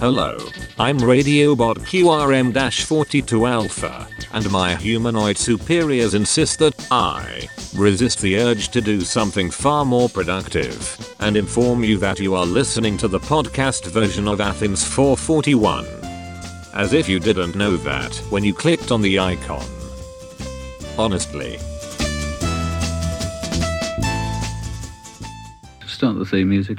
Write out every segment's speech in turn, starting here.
Hello, I'm Radiobot QRM-42 Alpha, and my humanoid superiors insist that I resist the urge to do something far more productive, and inform you that you are listening to the podcast version of Athens 441. As if you didn't know that when you clicked on the icon. Honestly. Start the theme music.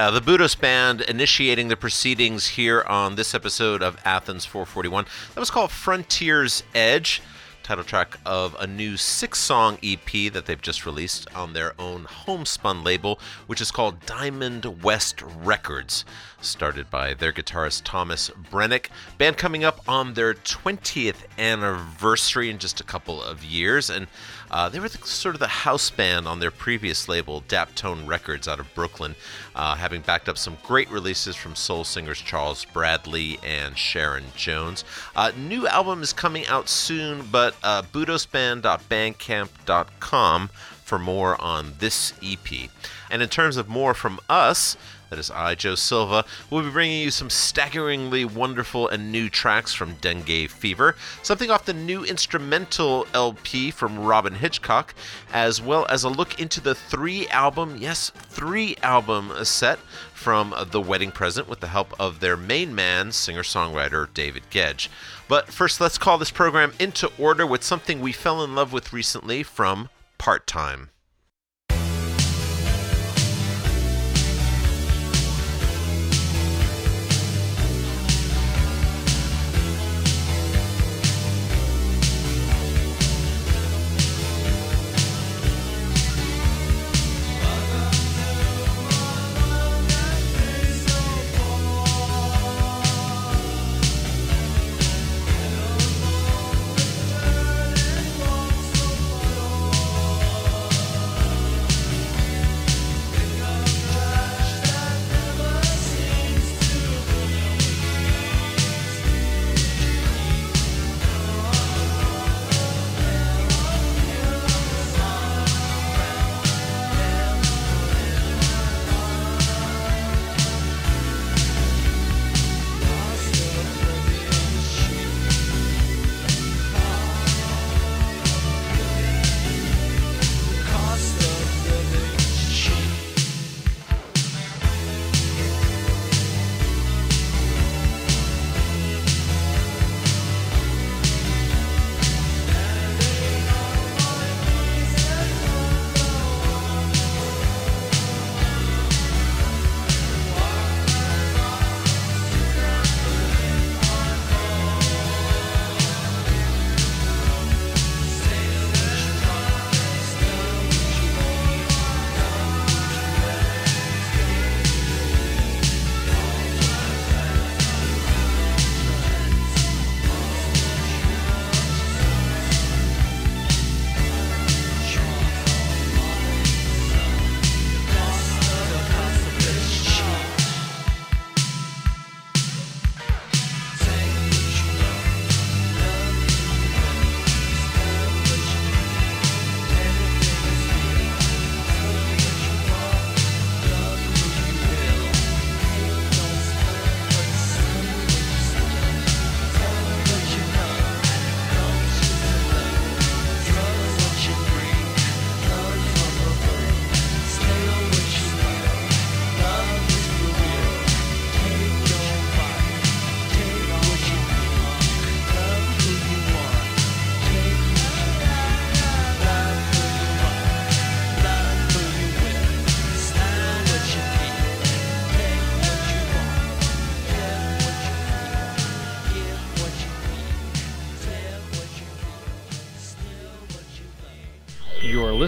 Yeah, the Budos Band initiating the proceedings here on this episode of Athens 441. That was called Frontier's Edge, title track of a new six song EP that they've just released on their own homespun label, which is called Diamond West Records started by their guitarist Thomas Brenneck. Band coming up on their 20th anniversary in just a couple of years, and uh, they were the, sort of the house band on their previous label, Daptone Records, out of Brooklyn, uh, having backed up some great releases from soul singers Charles Bradley and Sharon Jones. Uh, new album is coming out soon, but uh, budosband.bandcamp.com for more on this EP. And in terms of more from us, that is I, Joe Silva. We'll be bringing you some staggeringly wonderful and new tracks from Dengue Fever, something off the new instrumental LP from Robyn Hitchcock, as well as a look into the three album, yes, three album set from The Wedding Present with the help of their main man, singer songwriter David Gedge. But first, let's call this program into order with something we fell in love with recently from Part Time.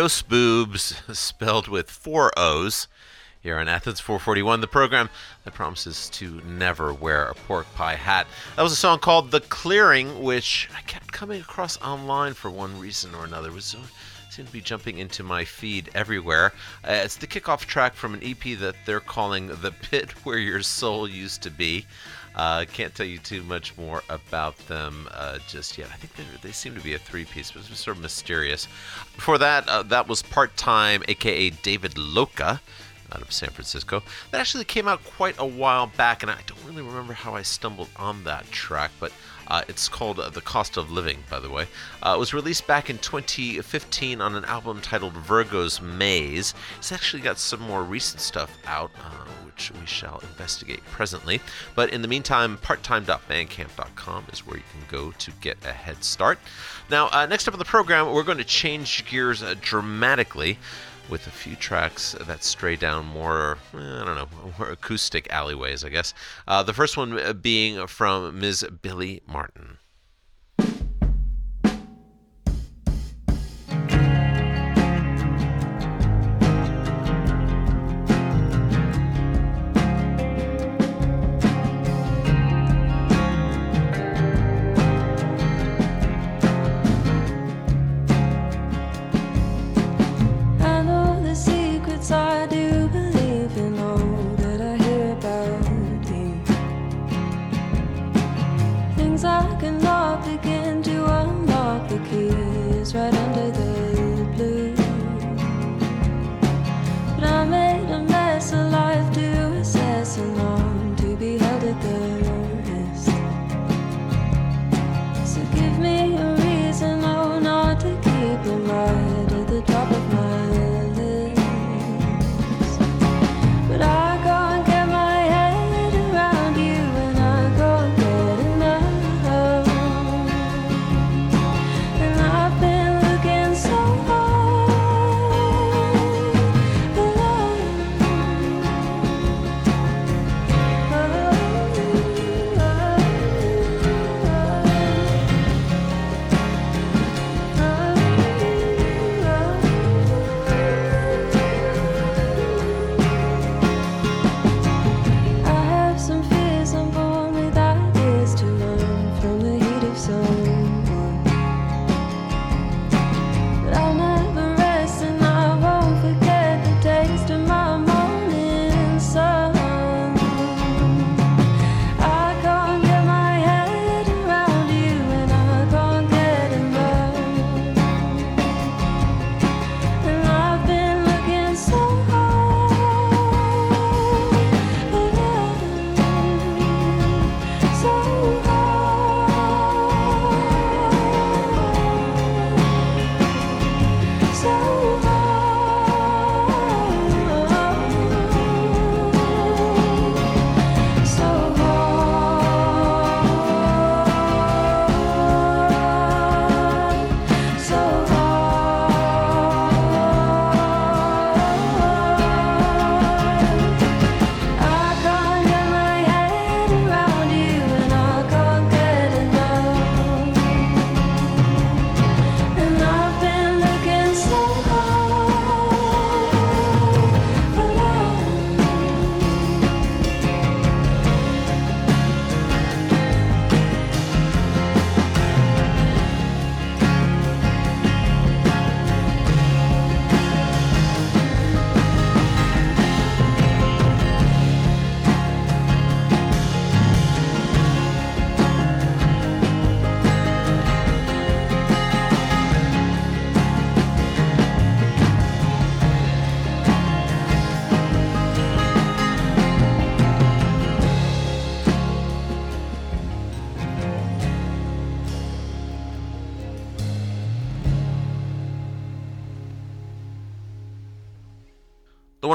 Ghost Boobs, spelled with four O's, here on Athens 441, the program that promises to never wear a pork pie hat. That was a song called The Clearing, which I kept coming across online for one reason or another. It was seemed to be jumping into my feed everywhere. Uh, it's the kickoff track from an EP that they're calling The Pit Where Your Soul Used to Be. Uh, can't tell you too much more about them uh, just yet. I think they seem to be a three piece, but it's sort of mysterious. Before that, uh, that was part time, aka David Loca out of San Francisco. That actually came out quite a while back, and I don't really remember how I stumbled on that track, but uh, it's called uh, The Cost of Living, by the way. Uh, it was released back in 2015 on an album titled Virgo's Maze. It's actually got some more recent stuff out, uh, which we shall investigate presently. But in the meantime, parttime.bandcamp.com is where you can go to get a head start. Now, next up on the program, we're going to change gears dramatically with a few tracks that stray down more, eh, I don't know, more acoustic alleyways, I guess. Uh, the first one being from Ms. Billie Marten.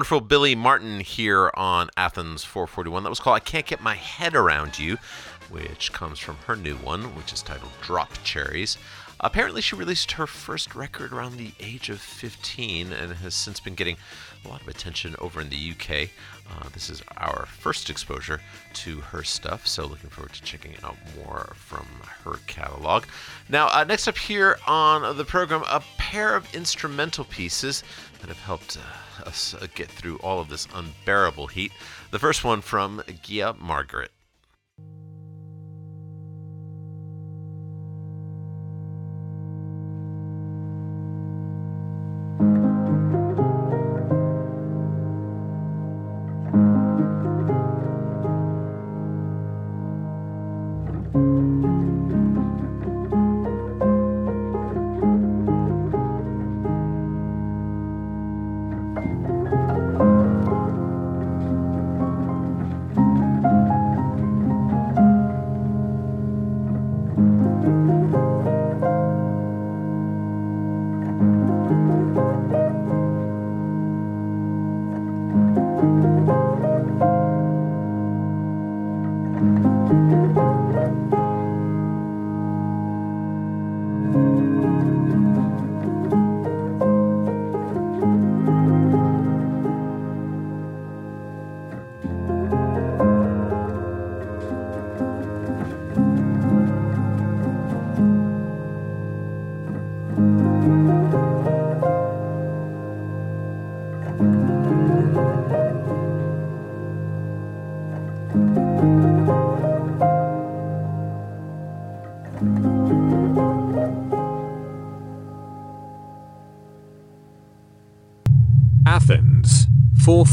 Wonderful Billie Marten here on Athens 441. That was called I Can't Get My Head Around You, which comes from her new one, which is titled Drop Cherries. Apparently, she released her first record around the age of 15 and has since been getting a lot of attention over in the UK. Uh, this is our first exposure to her stuff, so looking forward to checking out more from her catalog. Now, uh, next up here on the program, a pair of instrumental pieces that have helped uh, us uh, get through all of this unbearable heat. The first one from Gia Margaret.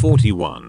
441.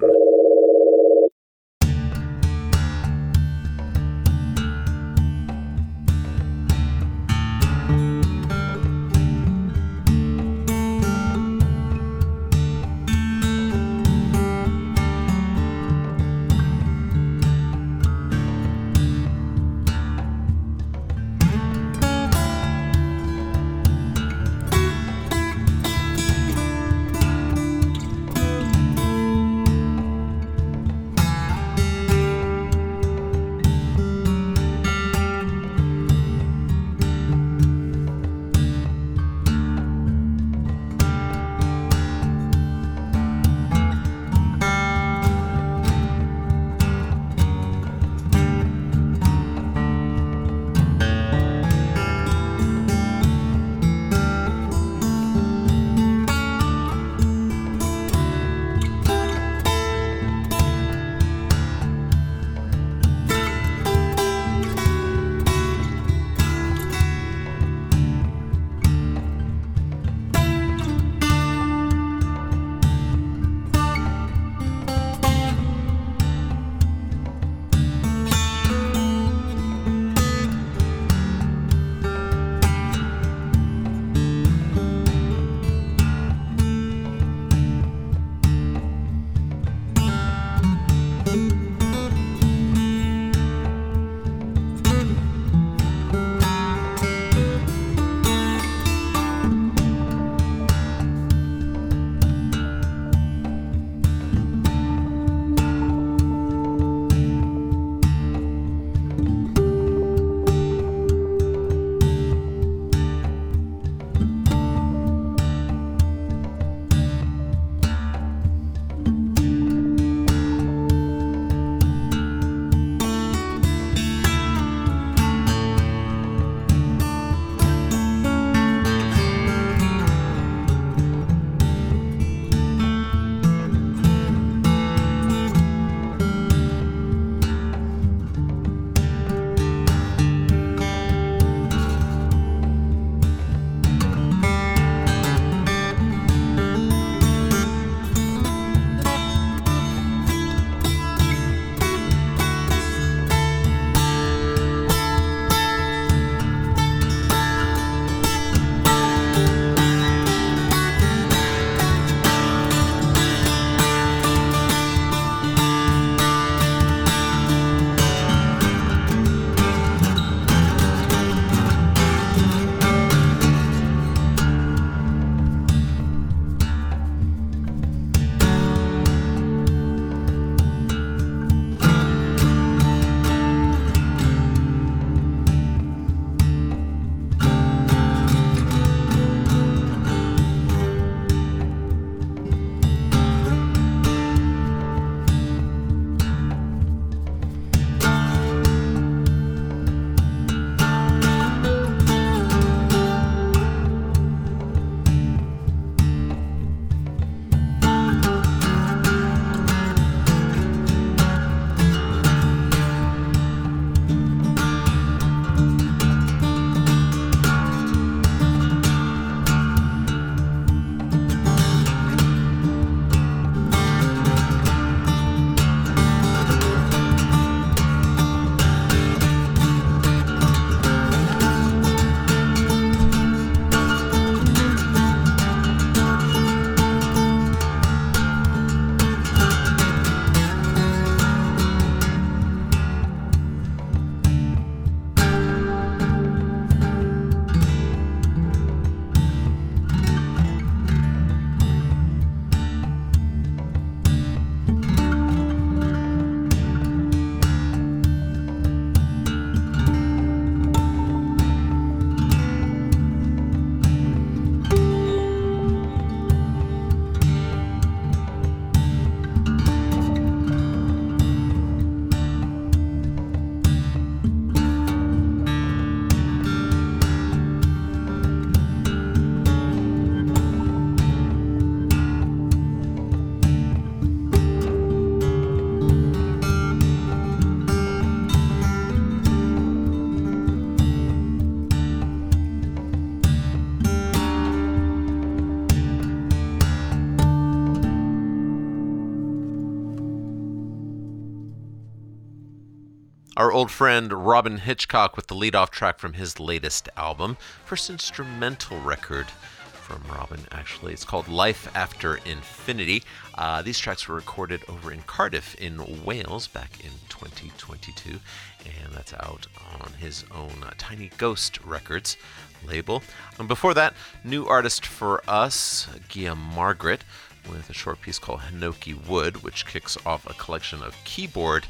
Old friend Robyn Hitchcock with the lead-off track from his latest album, first instrumental record from Robyn, actually. It's called Life After Infinity. Uh, these tracks were recorded over in Cardiff, in Wales, back in 2022, and that's out on his own uh, Tiny Ghost Records label. And before that, new artist for us, Gia Margaret, with a short piece called Hinoki Wood, which kicks off a collection of keyboard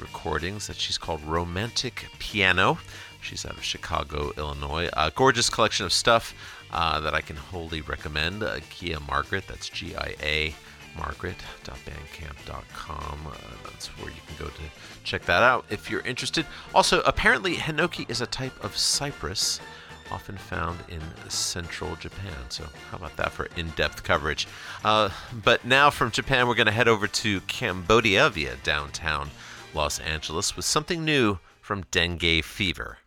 recordings that she's called Romantic Piano. She's out of Chicago, Illinois. A gorgeous collection of stuff uh, that I can wholly recommend. Uh, Gia Margaret, that's G I A margaret.bandcamp.com. Uh, that's where you can go to check that out if you're interested. Also, apparently, hinoki is a type of cypress often found in central Japan. So, how about that for in depth coverage? Uh, but now from Japan, we're going to head over to Cambodia via downtown Los Angeles with something new from dengue fever.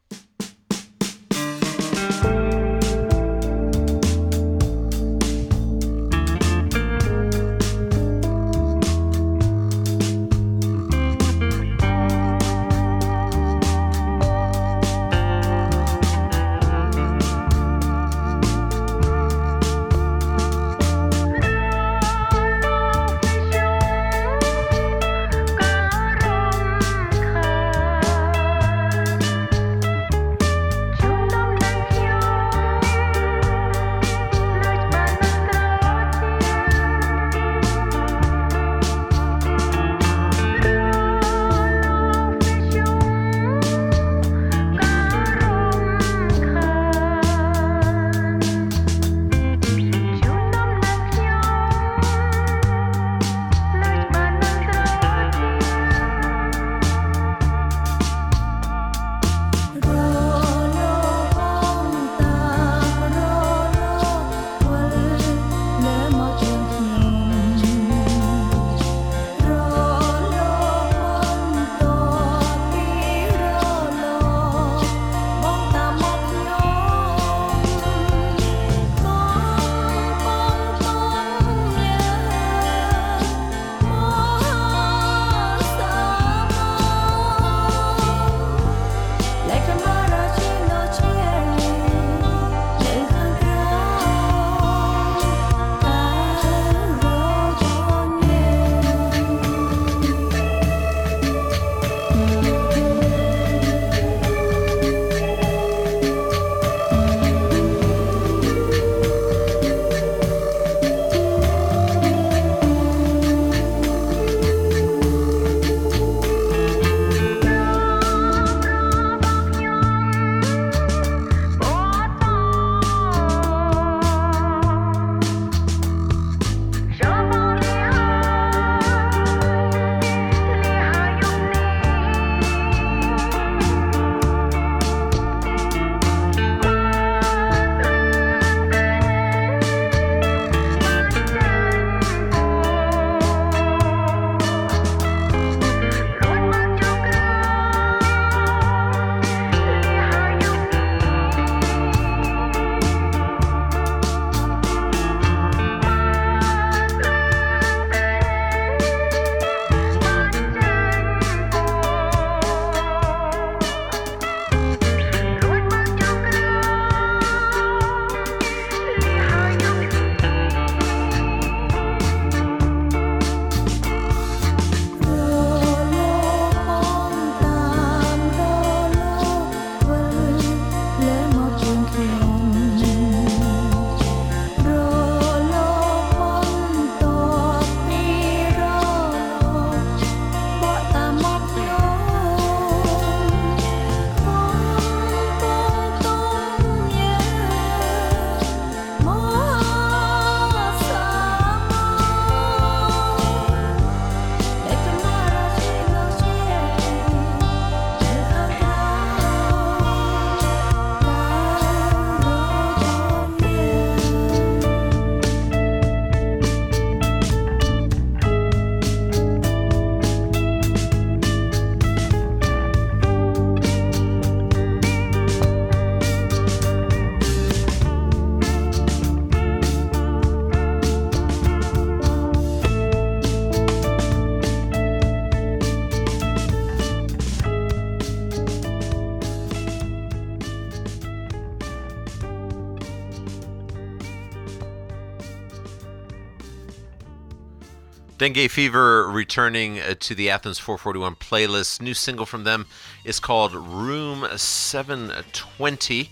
Dengue Fever returning uh, to the Athens 441 playlist. New single from them is called Room 720.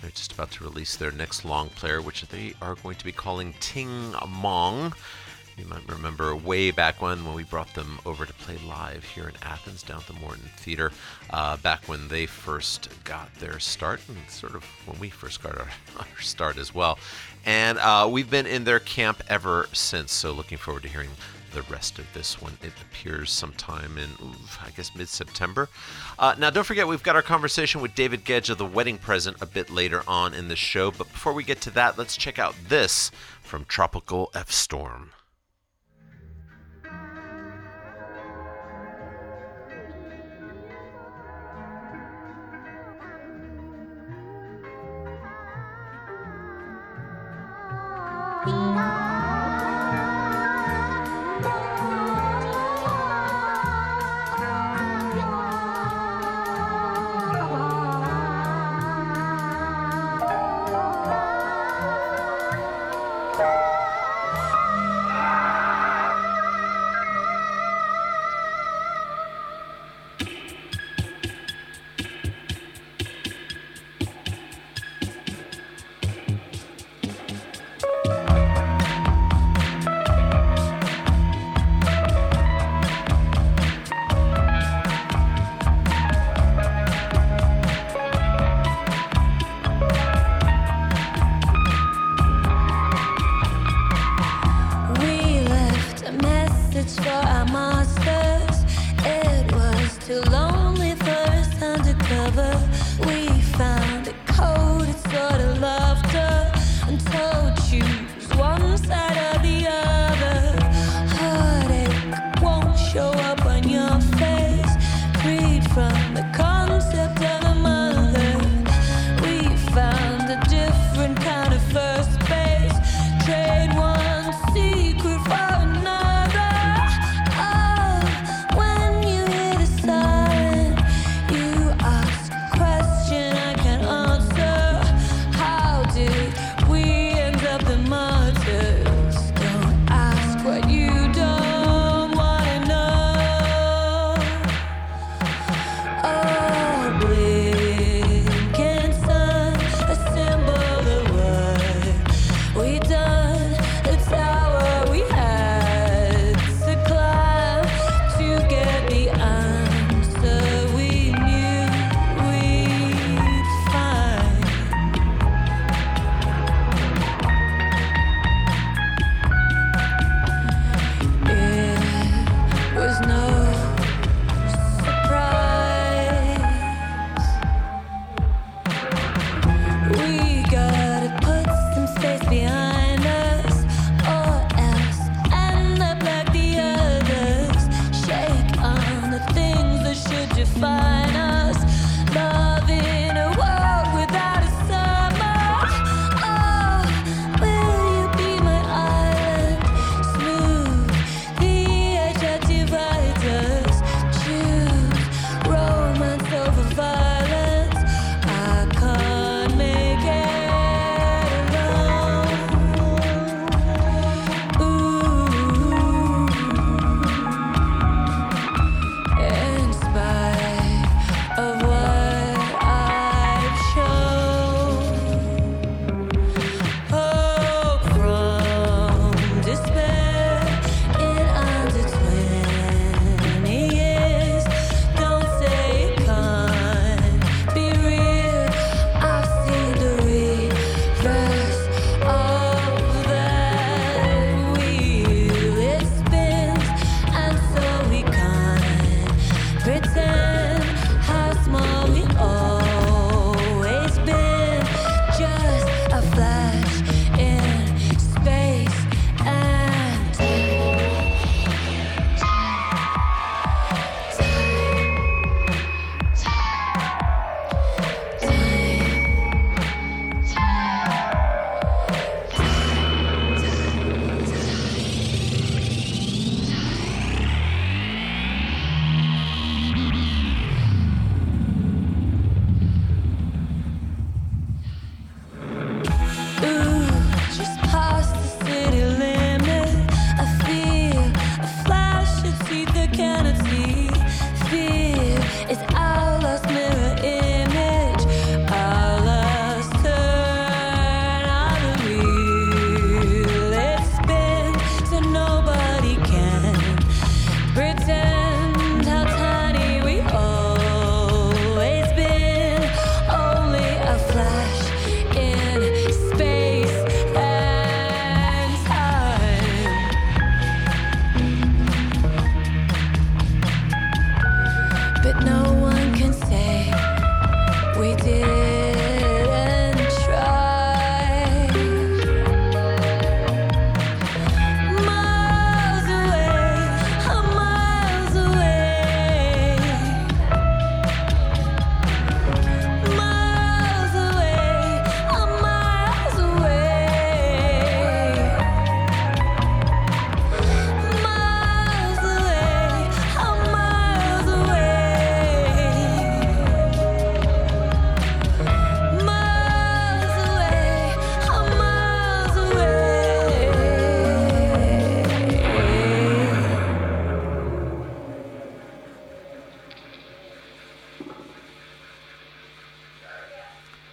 They're just about to release their next long player, which they are going to be calling Ting Mong. You might remember way back when when we brought them over to play live here in Athens down at the Morton Theater, uh, back when they first got their start, and sort of when we first got our, our start as well. And uh, we've been in their camp ever since, so looking forward to hearing the rest of this one. It appears sometime in, oof, I guess, mid September. Uh, now, don't forget, we've got our conversation with David Gedge of The Wedding Present a bit later on in the show. But before we get to that, let's check out this from Tropical F Storm.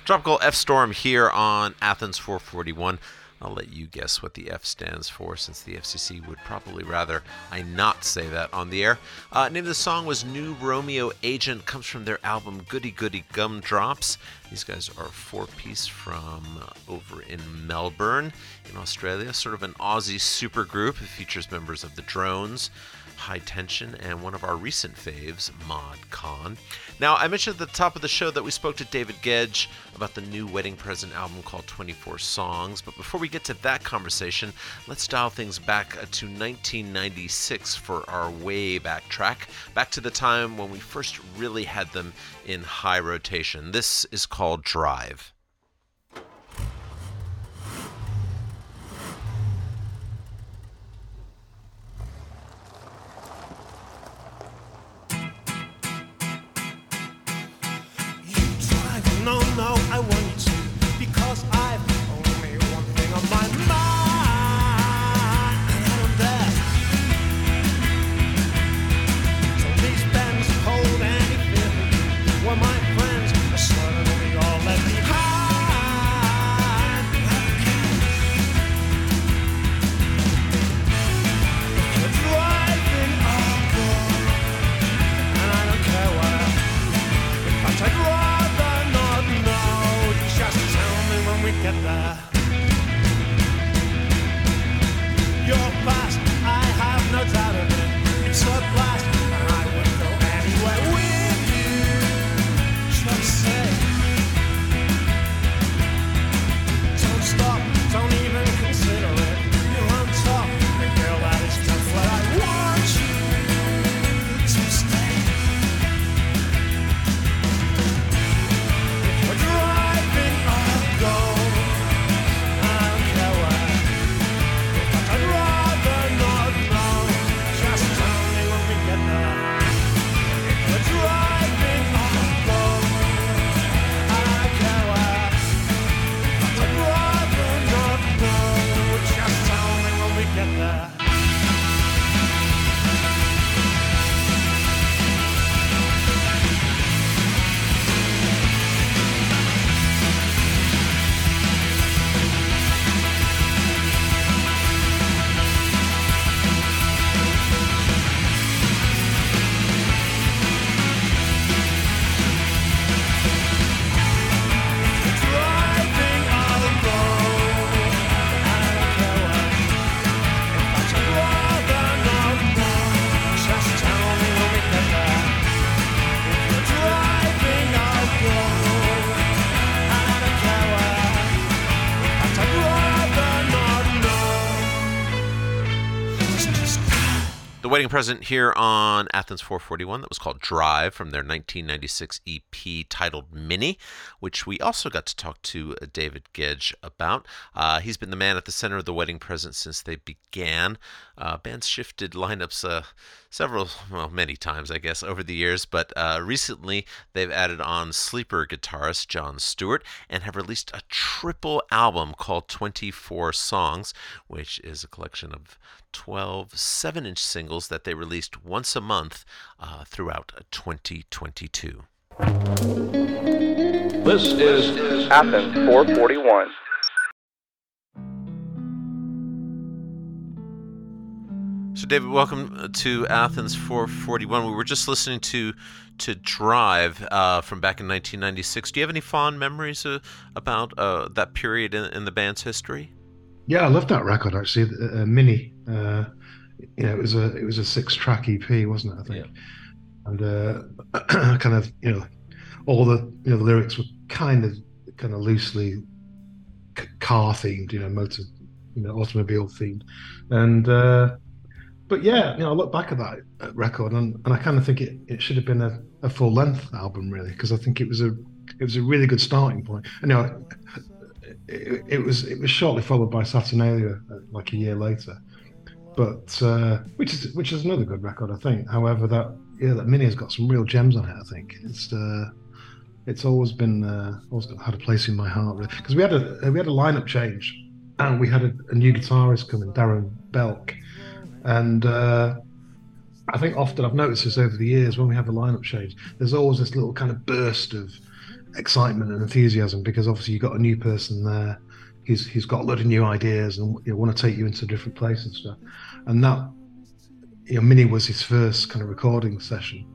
Tropical F Storm here on Athens 441. I'll let you guess what the F stands for, since the FCC would probably rather I not say that on the air. Uh, name of the song was New Romeo Agent. Comes from their album Goody Goody Gumdrops. These guys are four-piece from uh, over in Melbourne, in Australia. Sort of an Aussie supergroup. It features members of the Drones. High Tension, and one of our recent faves, Mod Con. Now, I mentioned at the top of the show that we spoke to David Gedge about the new Wedding Present album called 24 Songs, but before we get to that conversation, let's dial things back uh, to 1996 for our way back track, back to the time when we first really had them in high rotation. This is called Drive. No, no, I want you to because I've only one thing on my mind, Wedding Present here on Athens 441 that was called Drive from their 1996 EP titled Mini, which we also got to talk to uh, David Gedge about. Uh, he's been the man at the center of the Wedding Present since they began. Uh, bands shifted lineups uh, several, well, many times, I guess, over the years, but uh, recently they've added on sleeper guitarist Jon Stewart and have released a triple album called 24 Songs, which is a collection of 12 7 inch singles that they released once a month uh, throughout 2022. This is Athens 441. So, David, welcome uh, to Athens 441. We were just listening to to Drive uh, from back in 1996. Do you have any fond memories uh, about uh, that period in, in the band's history? Yeah, I love that record actually. Uh, Mini, uh, you know, it was a it was a six track EP, wasn't it? I think, and uh, kind of you know, all the you know the lyrics were kind of kind of loosely c- car themed, you know, motor, you know, automobile themed, and uh, but yeah, you know, I look back at that uh, record and, and I kind of think it, it should have been a, a full length album really because I think it was a it was a really good starting point. And, you know, it, it was it was shortly followed by Saturnalia uh, like a year later, but uh, which is which is another good record I think. However, that yeah that mini has got some real gems on it. I think it's uh, it's always been uh, always had a place in my heart because we had a we had a lineup change and we had a, a new guitarist coming, Darren Belk, and uh, I think often I've noticed this over the years when we have a lineup change, there's always this little kind of burst of excitement and enthusiasm because obviously you've got a new person there who's who's got a lot of new ideas and know, want to take you into different places and stuff. And that you know, Mini was his first kind of recording session,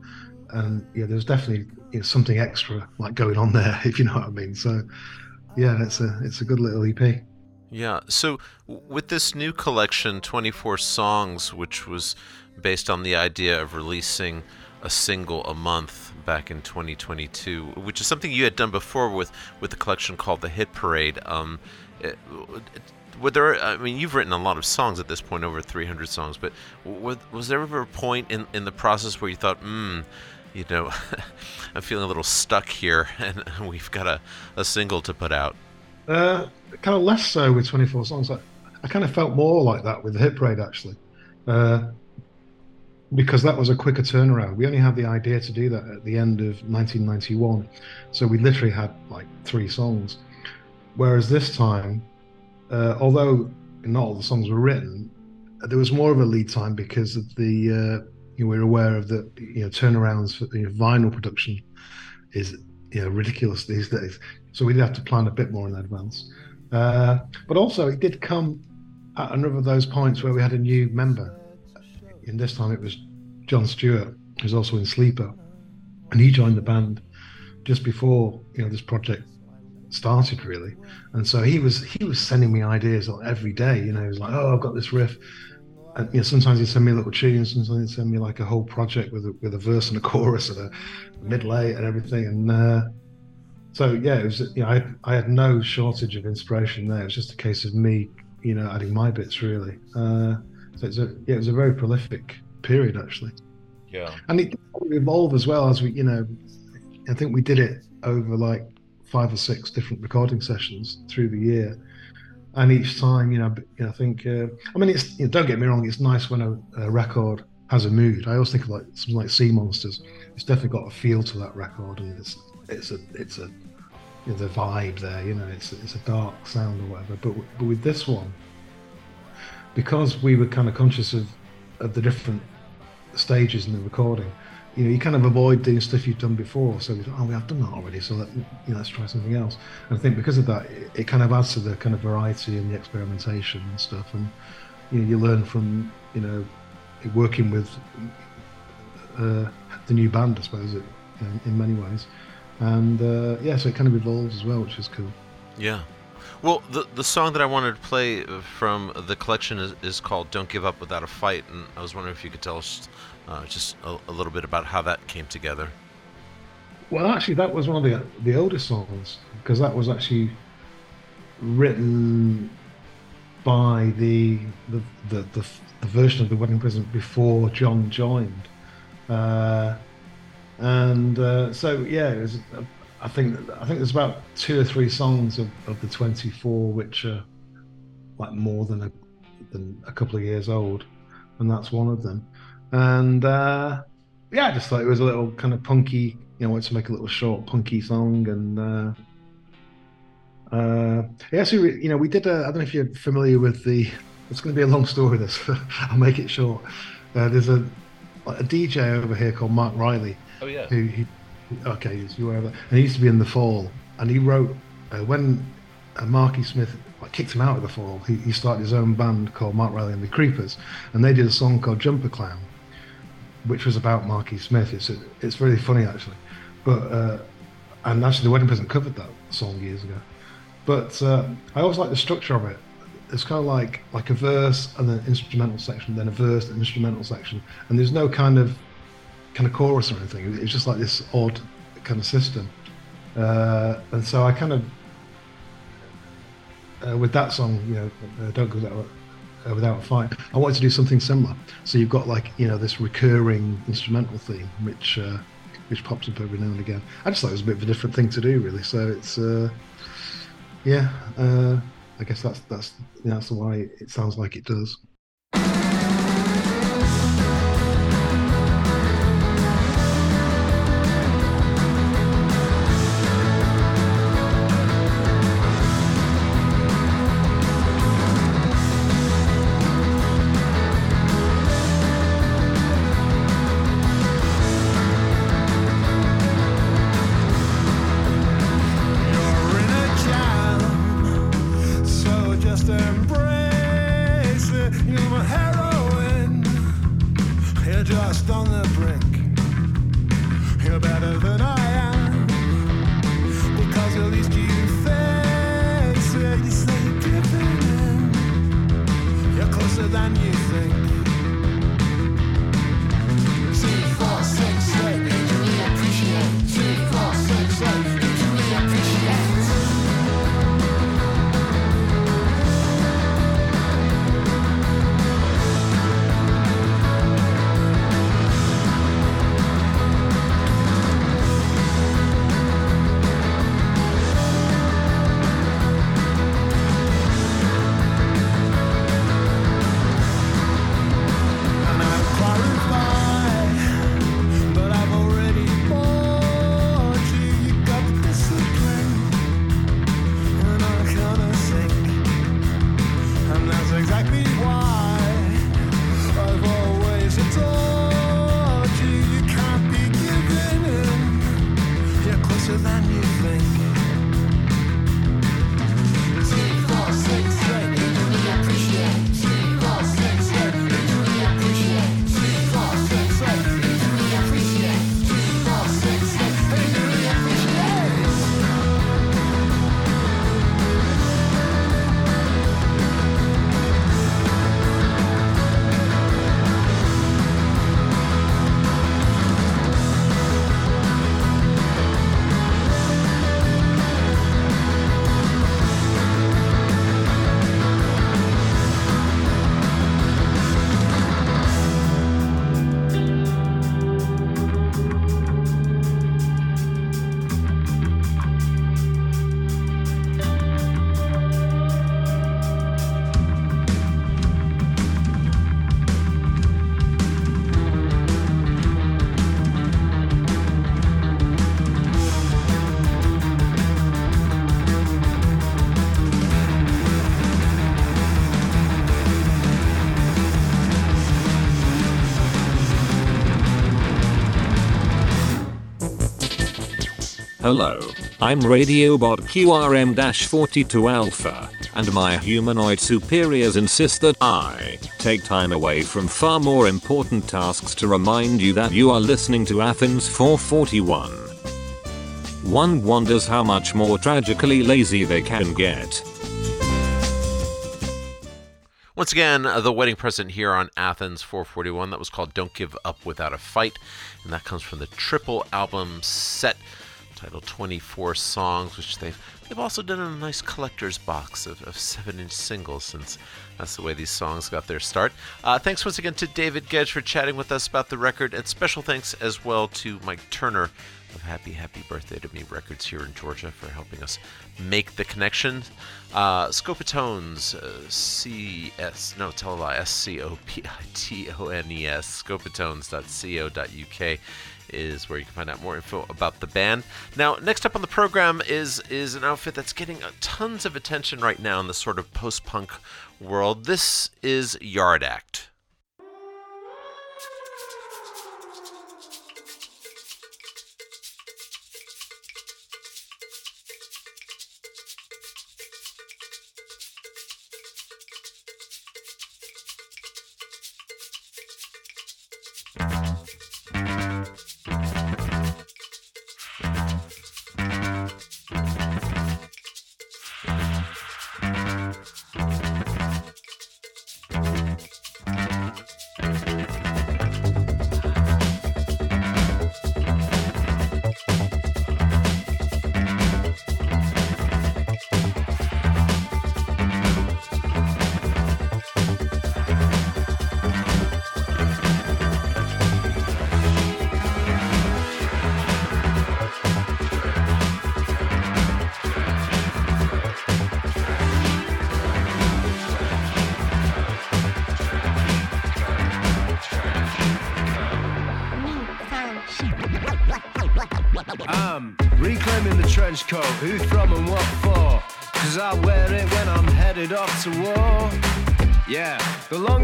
and yeah, there's definitely you know, something extra like going on there, if you know what I mean. So yeah, it's a it's a good little EP. Yeah. So with this new collection, 24 songs, which was based on the idea of releasing a single a month back in 2022, which is something you had done before with with the collection called the Hit Parade. Um, it, were there? I mean, you've written a lot of songs at this point, over 300 songs. But was, was there ever a point in in the process where you thought, hmm, you know, I'm feeling a little stuck here, and we've got a, a single to put out? Uh, kind of less so with 24 songs. I, I kind of felt more like that with the Hit Parade actually. Uh, because that was a quicker turnaround. We only had the idea to do that at the end of 1991, so we literally had like three songs. Whereas this time, uh, although not all the songs were written, there was more of a lead time because of the uh, you know, we're aware of the you know turnarounds for you know, vinyl production is you know ridiculous these days. So we did have to plan a bit more in advance. Uh, but also, it did come at another of those points where we had a new member. In this time, it was Jon Stewart, who's also in Sleeper, and he joined the band just before you know this project started, really. And so he was he was sending me ideas like every day. You know, he was like, "Oh, I've got this riff." And you know, sometimes he'd send me a little tune, sometimes he'd send me like a whole project with a, with a verse and a chorus and a middle eight and everything. And uh, so yeah, it was you know I I had no shortage of inspiration there. It was just a case of me you know adding my bits really. Uh, so it's a yeah, it was a very prolific period actually. Yeah, and it evolved as well as we you know I think we did it over like five or six different recording sessions through the year. And each time, you know, I think, uh, I mean, it's you know, don't get me wrong, it's nice when a, a, record has a mood. I always think of like something like Seamonsters. It's definitely got a feel to that record, and it's it's a it's a you know, the vibe there. You know, it's it's a dark sound or whatever. But but with this one, because we were kind of conscious of of the different stages in the recording, you know, you kind of avoid doing stuff you've done before. So we thought, oh, we have done that already, so let, you know, let's try something else. And I think because of that, it, it, kind of adds to the kind of variety and the experimentation and stuff. And you know, you learn from you know working with uh, the new band, I suppose, it, you know, in many ways. And uh, yeah, so it kind of evolves as well, which is cool. Yeah. Well, the the song that I wanted to play from the collection is, is called "Don't Give Up Without a Fight," and I was wondering if you could tell us uh, just a, a, little bit about how that came together. Well, actually, that was one of the the oldest songs because that was actually written by the the, the the, the, version of the Wedding Present before John joined, uh, and uh, so yeah, it was. I think I think there's about two or three songs of, of the 24 which are like more than a than a couple of years old, and that's one of them. And uh, yeah, I just thought it was a little kind of punky. You know, wanted to make a little short punky song, and uh, uh, yeah, so we, you know, we did. A, I don't know if you're familiar with the. It's going to be a long story. This, I'll make it short. Uh, there's a a DJ over here called Marc Riley. Oh yeah. Who he, okay, you were, and he used to be in the Fall, and he wrote uh, when uh, Marky Smith like, kicked him out of the Fall. He, he started his own band called Marc Riley and the Creepers, and they did a song called Jumper Clown which was about Marky Smith. It's it's really funny actually, but uh, and actually the Wedding Present covered that song years ago. But uh, I always like the structure of it. It's kind of like like a verse and an instrumental section, then a verse and instrumental section, and there's no kind of kind of chorus or anything. It's just like this odd kind of system. Uh, and so I kind of uh, with that song, you know, uh, don't go that uh, without a fight. I wanted to do something similar. So you've got like you know this recurring instrumental theme, which uh, which pops up every now and again. I just thought it was a bit of a different thing to do, really. So it's uh, yeah, uh, I guess that's that's that's why it sounds like it does. Hello, I'm Radiobot QRM-42 Alpha, and my humanoid superiors insist that I take time away from far more important tasks to remind you that you are listening to Athens 441. One wonders how much more tragically lazy they can get. Once again, uh, the wedding present here on Athens 441 that was called Don't Give Up Without a Fight, and that comes from the triple album set titled 24 Songs, which they've they've also done a nice collector's box of, of seven inch singles since that's the way these songs got their start. Uh, thanks once again to David Gedge for chatting with us about the record, and special thanks as well to Mike Turner of Happy Happy Birthday to Me Records here in Georgia for helping us make the connection. Uh, Scopitones, uh, C-S, no, tell a lie, S-C-O-P-I-T-O-N-E-S, scopitones.co.uk is where you can find out more info about the band. Now, next up on the program is is an outfit that's getting uh, tons of attention right now in the sort of post-punk world. This is Yard Act.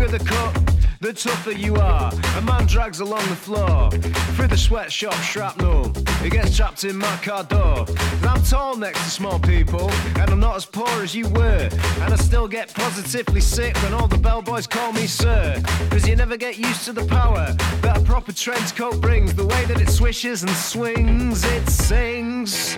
Longer the cut, the tougher you are. A man drags along the floor through the sweatshop shrapnel. He gets trapped in my car door. And I'm tall next to small people, and I'm not as poor as you were. And I still get positively sick when all the bellboys call me sir. Cause you never get used to the power that a proper trench coat brings. The way that it swishes and swings, it sings.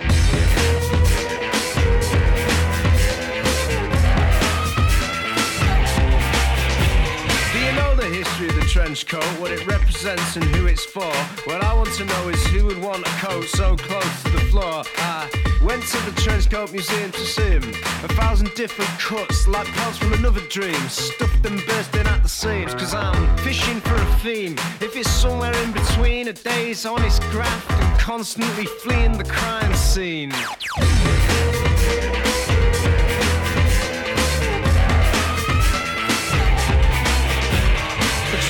Trench coat, what it represents and who it's for? What I want to know is who would want a coat so close to the floor. I went to the trench coat museum to see him. A thousand different cuts, like pelts from another dream, stuffed and bursting at the seams. Cause I'm fishing for a theme. If it's somewhere in between a day's honest graft and constantly fleeing the crime scene.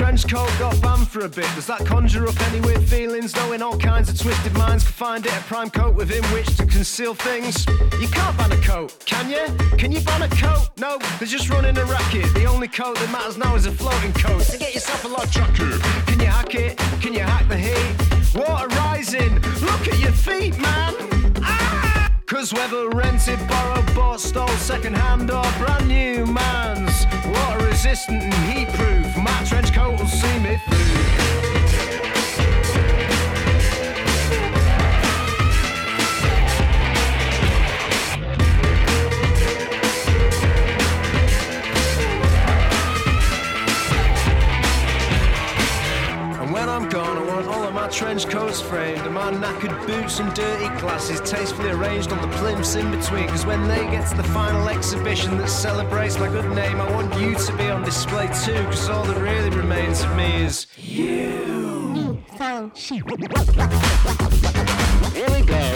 Trench coat got banned for a bit. Does that conjure up any weird feelings? Knowing all kinds of twisted minds can find it a prime coat within which to conceal things. You can't ban a coat, can you? Can you ban a coat? No, they're just running a racket. The only coat that matters now is a floating coat. So get yourself a log jacket. Can you hack it? Can you hack the heat? Water rising. Look at your feet, man. Ah! Cause whether rented, borrowed, bought, stole, second hand or brand new man's water resistant and heat proof, my trench coat will see me through. Trench coats framed and my knackered boots and dirty glasses tastefully arranged on the plimps in between. Cause when they get to the final exhibition that celebrates my good name, I want you to be on display too. Cause all that really remains of me is you. Here we go.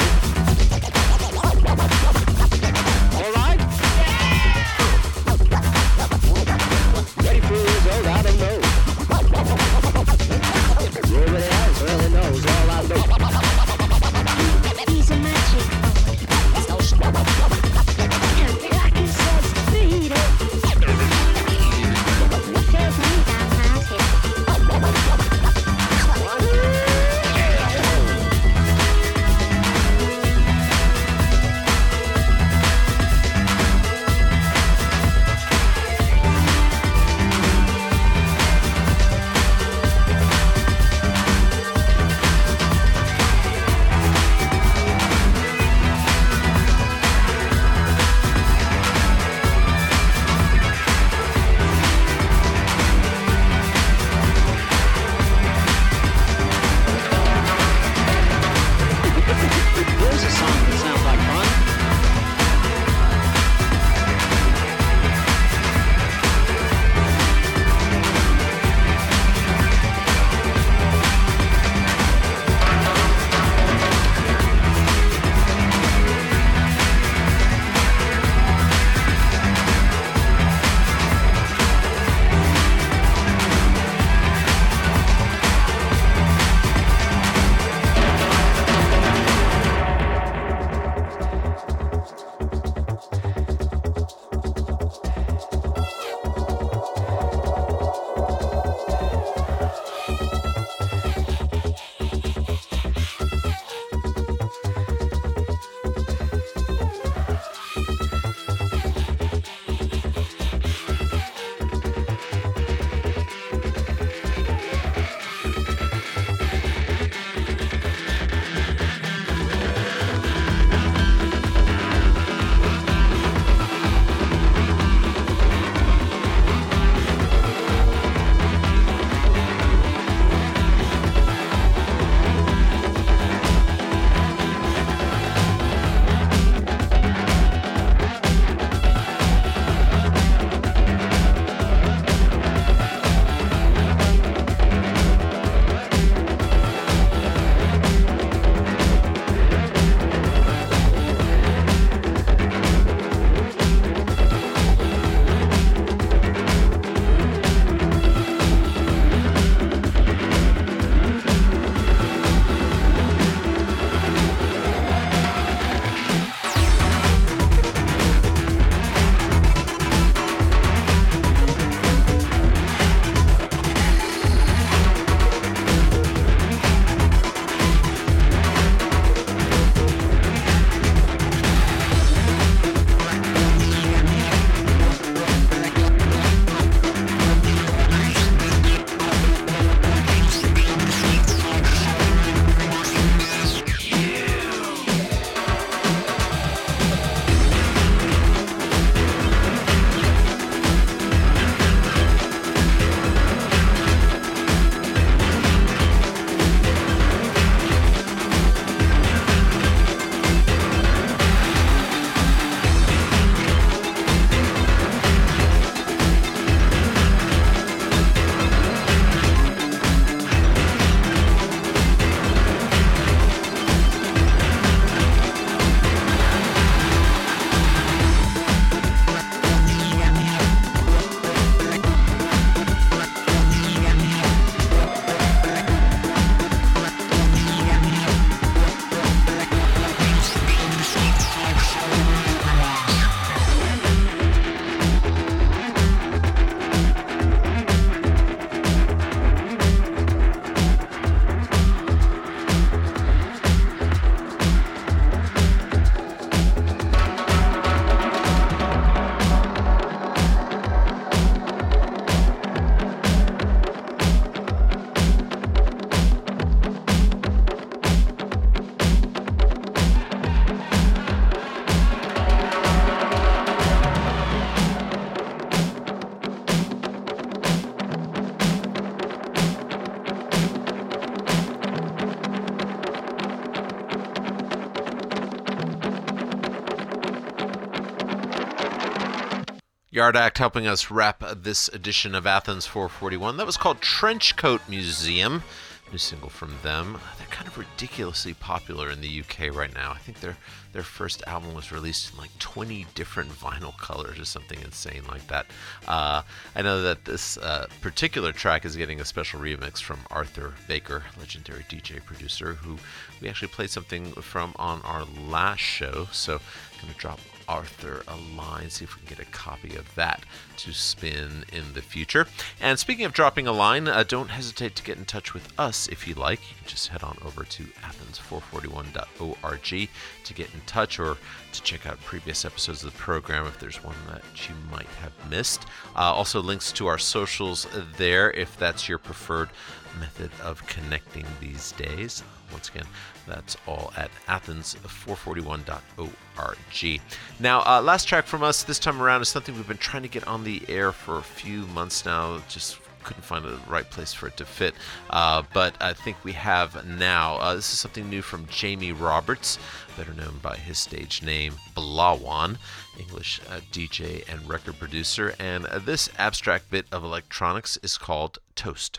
Yard Act helping us wrap this edition of Athens 441. That was called Trenchcoat Museum. New single from them. They're kind of ridiculously popular in the UK right now. I think their their first album was released in like 20 different vinyl colors or something insane like that. Uh, I know that this uh, particular track is getting a special remix from Arthur Baker, legendary DJ producer, who we actually played something from on our last show. So, I'm gonna drop Arthur a line, see if we can get a copy of that to spin in the future. And speaking of dropping a line, uh, don't hesitate to get in touch with us if you like. You can just head on over to athens441.org to get in touch or to check out previous episodes of the program if there's one that you might have missed. Uh, also, links to our socials there if that's your preferred method of connecting these days. Once again, that's all at athens441.org. Now, uh, last track from us this time around is something we've been trying to get on the air for a few months now. Just couldn't find the right place for it to fit, uh, but I think we have now. Uh, this is something new from Jamie Roberts, better known by his stage name Blawan, English uh, DJ and record producer. And uh, this abstract bit of electronics is called Toast.